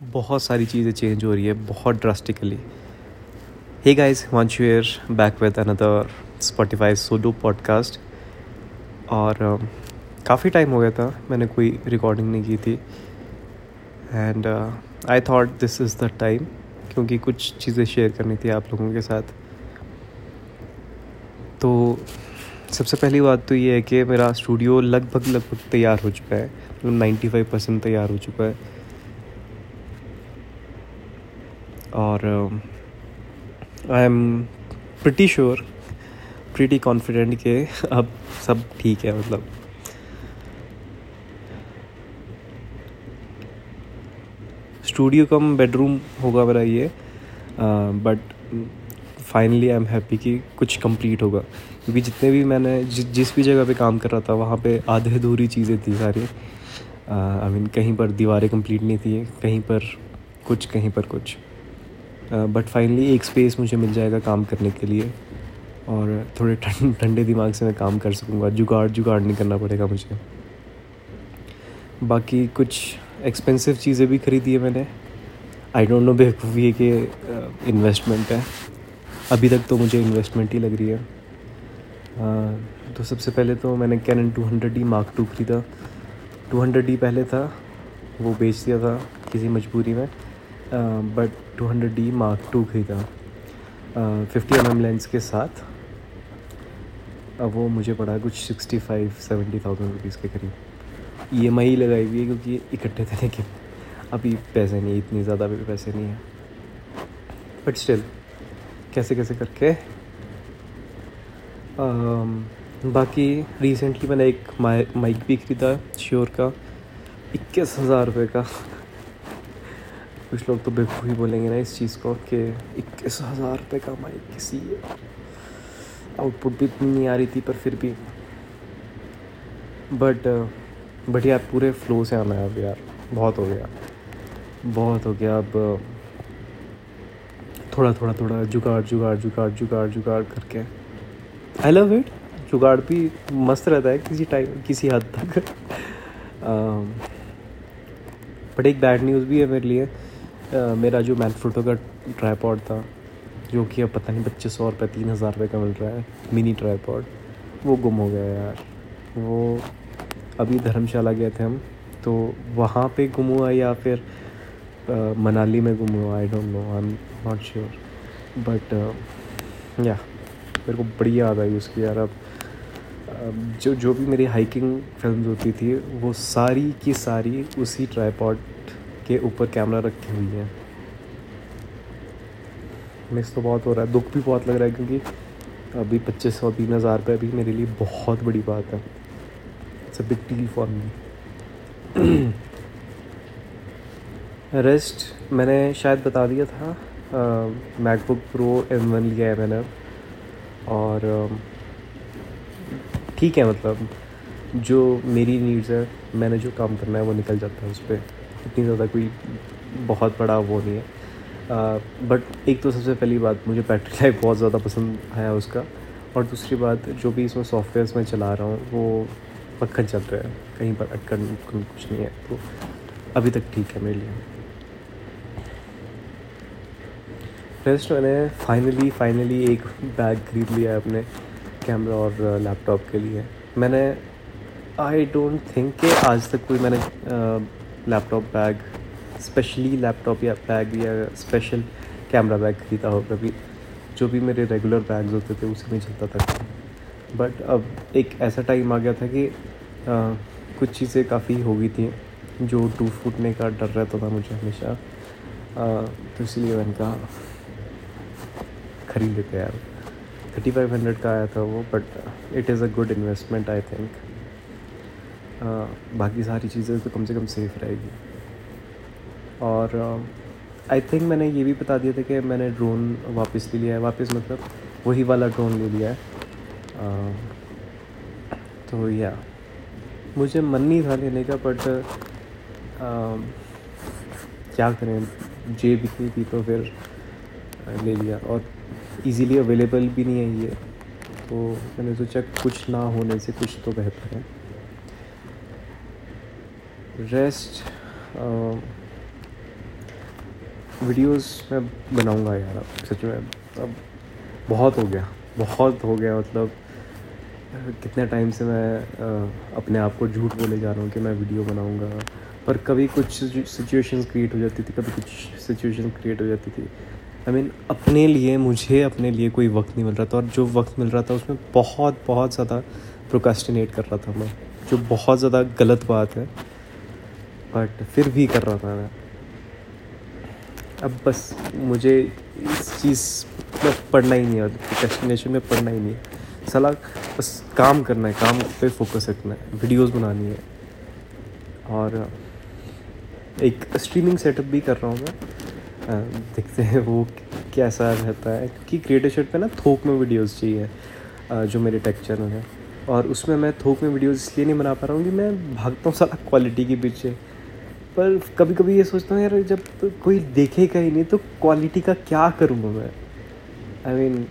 बहुत सारी चीज़ें चेंज हो रही है, बहुत drastically hey guys Himanshu here back with another Spotify Sodo podcast और काफ़ी टाइम हो गया था, मैंने कोई रिकॉर्डिंग नहीं की थी। And I thought this is the time क्योंकि कुछ चीज़ें शेयर करनी थी आप लोगों के साथ। तो सबसे पहली बात तो ये है कि मेरा स्टूडियो लगभग लगभग तैयार हो चुका है। मतलब नाइन्टी फाइव परसेंट तैयार हो चुका है। और I am pretty sure pretty confident कि अब सब ठीक है मतलब। स्टूडियो कम बेडरूम होगा मेरा ये but finally I am happy कि कुछ कंप्लीट होगा। क्योंकि जितने भी मैंने जि, जिस भी जगह पे काम कर रहा था वहाँ पे आधे अधूरी चीज़ें थी सारी। आई मीन कहीं पर दीवारें कंप्लीट नहीं थी कहीं पर कुछ कहीं पर कुछ। बट फाइनली एक स्पेस मुझे मिल जाएगा काम करने के लिए। और थोड़े ठंडे दिमाग से मैं काम कर सकूँगा। जुगाड़ जुगाड़ नहीं करना पड़ेगा मुझे। बाकी कुछ एक्सपेंसिव चीज़ें भी ख़रीदी है मैंने। आई डोंट नो बेवकूफ़ी है कि इन्वेस्टमेंट है। अभी तक तो मुझे इन्वेस्टमेंट ही लग रही है। आ, तो सबसे पहले तो मैंने Canon two hundred D Mark two ख़रीदा। टू हंड्रेड डी पहले था। वो बेच दिया था किसी मजबूरी में। But two hundred D Mark two ख़रीदा फिफ्टी एम लेंस के साथ अब वो मुझे पड़ा कुछ sixty five seventy thousand rupees के करीब. ई एम आई लगाई हुई है क्योंकि इकट्ठे थे लेकिन अभी पैसे नहीं इतने ज़्यादा भी पैसे नहीं हैं. बट स्टिल कैसे कैसे करके um, बाकी रिसेंटली मैंने एक माइक भी खरीदा श्योर का इक्कीस हज़ार रुपये का. कुछ लोग तो ही बोलेंगे ना इस चीज़ को कि इक्कीस हज़ार रुपये का माइक किसी आउटपुट भी इतनी नहीं आ रही थी, पर फिर भी। बट बट यार पूरे फ्लो से आना है अब यार। बहुत हो गया। बहुत हो गया अब। थोड़ा थोड़ा थोड़ा, जुगाड़ जुगाड़ जुगाड़ जुगाड़ जुगाड़ करके। आई लव इट जुगाड़ भी मस्त रहता है किसी टाइम किसी हद तक। बट एक बैड न्यूज़ भी है मेरे लिए। मेरा जो मैनफ्रोटो का ट्राईपॉड था जो कि अब पता नहीं पच्चीस सौ रुपये तीन हज़ार रुपये का मिल रहा है मिनी ट्राईपॉड वो गुम हो गया यार। वो अभी धर्मशाला गए थे हम तो वहाँ पे गुम हुआ या फिर uh, मनाली में गुम हुआ I don't know I am not sure but या मेरे को बड़ी याद आई उसकी यार। अब जो जो भी मेरी हाइकिंग फ़िल्म होती थी वो सारी की सारी उसी ट्राईपॉड के ऊपर कैमरा रखी हुई है। मिस तो बहुत हो रहा है। दुख भी बहुत लग रहा है क्योंकि अभी पच्चीस सौ, तीन हज़ार रुपये अभी मेरे लिए बहुत बड़ी बात है। It's a big deal for me rest मैंने शायद बता दिया था मैकबुक प्रो एम वन लिया है मैंने। और ठीक है मतलब जो मेरी नीड्स है, मैंने जो काम करना है वो निकल जाता है उस पर इतनी ज़्यादा कोई बहुत बड़ा वो नहीं है। बट एक तो सबसे पहली बात, मुझे बैटरी लाइफ बहुत ज़्यादा पसंद आया उसका। और दूसरी बात, जो भी इसमें सॉफ्टवेयर्स मैं चला रहा हूँ, वो पक्खन चल रहा है। कहीं पर अटकन कुछ नहीं है तो अभी तक ठीक है मेरे लिए। रेस्ट मैंने फाइनली फाइनली एक बैग ख़रीद लिया है अपने कैमरा और लैपटॉप के लिए। मैंने आई डोंट थिंक कि आज तक कोई मैंने लैपटॉप बैग स्पेशली लैपटॉप या बैग या स्पेशल कैमरा बैग ख़रीदा हो कभी। जो भी मेरे रेगुलर बैग्स होते थे उसी में चलता था। बट अब एक ऐसा टाइम आ गया था कि आ, कुछ चीज़ें काफ़ी हो गई थी जो टूट फूटने का डर रहता था मुझे हमेशा। आ, तो इसलिए मैंने कहा ख़रीद लेते यार। थर्टी फाइव हंड्रेड का आया था वो but it is a good investment I think बाकी सारी चीज़ें तो कम से कम सेफ़ रहेगी। और आई थिंक मैंने ये भी बता दिया था कि मैंने ड्रोन वापस ले लिया है। वापस मतलब वही वाला ड्रोन ले लिया है। uh, तो या मुझे मन नहीं था लेने का बट क्या करें? जेब इतनी थी तो फिर ले लिया। और इजीली अवेलेबल भी नहीं है ये। तो मैंने सोचा कुछ ना होने से कुछ तो बेहतर है। रेस्ट वीडियोस मैं बनाऊँगा यार अब सच में अब बहुत हो गया बहुत हो गया मतलब कितने टाइम से मैं आ, अपने आप को झूठ बोले जा रहा हूँ कि मैं वीडियो बनाऊँगा पर कभी कुछ सिचुएशन क्रिएट हो जाती थी कभी कुछ सिचुएशन क्रिएट हो जाती थी। आई I मीन mean, अपने लिए मुझे अपने लिए कोई वक्त नहीं मिल रहा था और जो वक्त मिल रहा था उसमें बहुत बहुत ज़्यादा प्रोकास्टिनेट कर रहा था मैं जो बहुत ज़्यादा गलत बात है। बट फिर भी कर रहा था मैं। अब बस मुझे इस चीज़ में पढ़ना ही नहीं है डेस्टिनेशन में पढ़ना ही नहीं है। सलाह, बस काम करना है, काम पे फोकस रखना है वीडियोस बनानी है। और एक स्ट्रीमिंग सेटअप भी कर रहा हूँ मैं। देखते हैं वो कैसा रहता है। क्योंकि क्रिएटर शर्ट पे ना थोक में वीडियोस चाहिए जो मेरे टेक चैनल है। और उसमें मैं थोक में वीडियोस इसलिए नहीं बना पा रहा हूँ कि मैं भागता हूँ सारा क्वालिटी के पीछे। पर कभी कभी ये सोचता हूँ यार जब तो कोई देखेगा ही नहीं तो क्वालिटी का क्या करूँगा मैं? आई I मीन mean,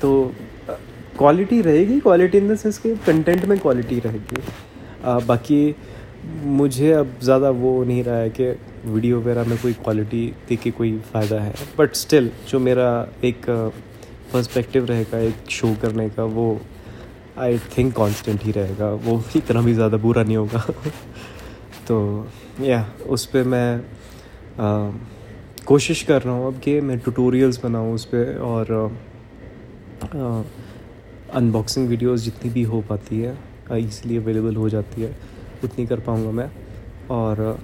तो क्वालिटी रहेगी क्वालिटी इन द सेंस के कंटेंट में क्वालिटी रहेगी। बाकी मुझे अब ज़्यादा वो नहीं रहा है कि वीडियो वगैरह में कोई क्वालिटी देख के कोई फ़ायदा है। बट स्टिल जो मेरा एक पर्सपेक्टिव रहेगा एक शो करने का वो आई थिंक कांस्टेंट ही रहेगा। वो इतना भी ज़्यादा बुरा नहीं होगा। तो या उस पर मैं आ, कोशिश कर रहा हूँ अब कि मैं ट्यूटोरियल्स बनाऊँ उस पर और अनबॉक्सिंग वीडियोस जितनी भी हो पाती है ईज़िली अवेलेबल हो जाती है उतनी कर पाऊँगा मैं। और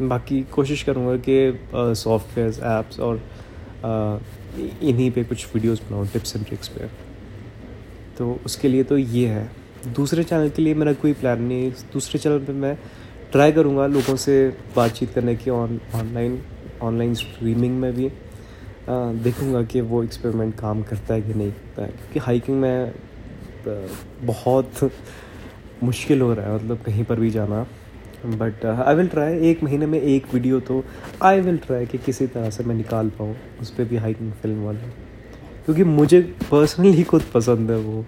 बाकी कोशिश करूँगा कि सॉफ्टवेयर ऐप्स और इन्हीं पे कुछ वीडियोस बनाऊँ टिप्स एंड ट्रिक्स पे। तो उसके लिए तो ये है। दूसरे चैनल के लिए मेरा कोई प्लान नहीं दूसरे चैनल पे मैं ट्राई करूँगा लोगों से बातचीत करने की ऑन, ऑनलाइन ऑनलाइन स्ट्रीमिंग में भी। देखूँगा कि वो एक्सपेरिमेंट काम करता है कि नहीं करता है। क्योंकि हाइकिंग में बहुत मुश्किल हो रहा है मतलब कहीं पर भी जाना। बट आई विल ट्राई एक महीने में एक वीडियो तो आई विल ट्राई कि किसी तरह से मैं निकाल पाऊँ उस पर भी हाइकिंग फ़िल्म वाला। क्योंकि मुझे पर्सनली खुद पसंद है वो।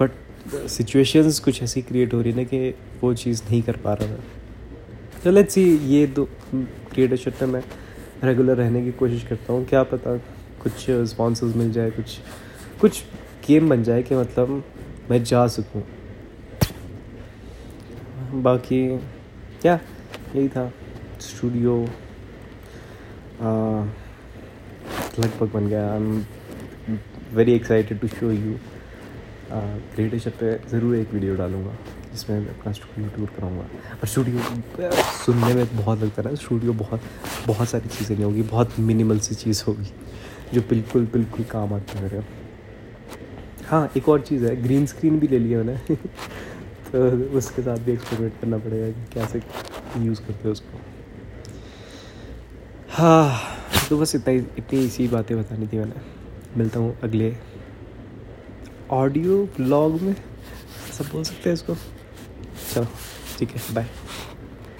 बट सिचुएशंस कुछ ऐसी क्रिएट हो रही है ना कि वो चीज़ नहीं कर पा रहा मैं। तो लेट्स सी ये दो क्रिएटरशिप में मैं रेगुलर रहने की कोशिश करता हूँ। क्या पता कुछ स्पॉन्सर्स मिल जाए, कुछ कुछ गेम बन जाए कि मतलब मैं जा सकूँ। बाकी क्या यही था। स्टूडियो लगभग बन गया। I am very excited to show you creation पे ज़रूर एक वीडियो डालूँगा, जिसमें मैं अपना स्टूडियो टूर कराऊँगा। और स्टूडियो सुनने में बहुत लगता है स्टूडियो बहुत बहुत सारी चीज़ें नहीं होगी, बहुत मिनिमल सी चीज़ होगी, जो बिल्कुल बिल्कुल काम आता है हाँ एक और चीज़ है ग्रीन स्क्रीन भी ले लिया मैंने। तो उसके साथ भी एक्सपेरिमेंट करना पड़ेगा कि कैसे यूज़ करते हैं उसको। हाँ तो बस इतना इतनी इसी बातें बतानी थी मैंने। मिलता हूँ अगले ऑडियो ब्लॉग में सब बोल सकते हैं इसको। चलो ठीक है बाय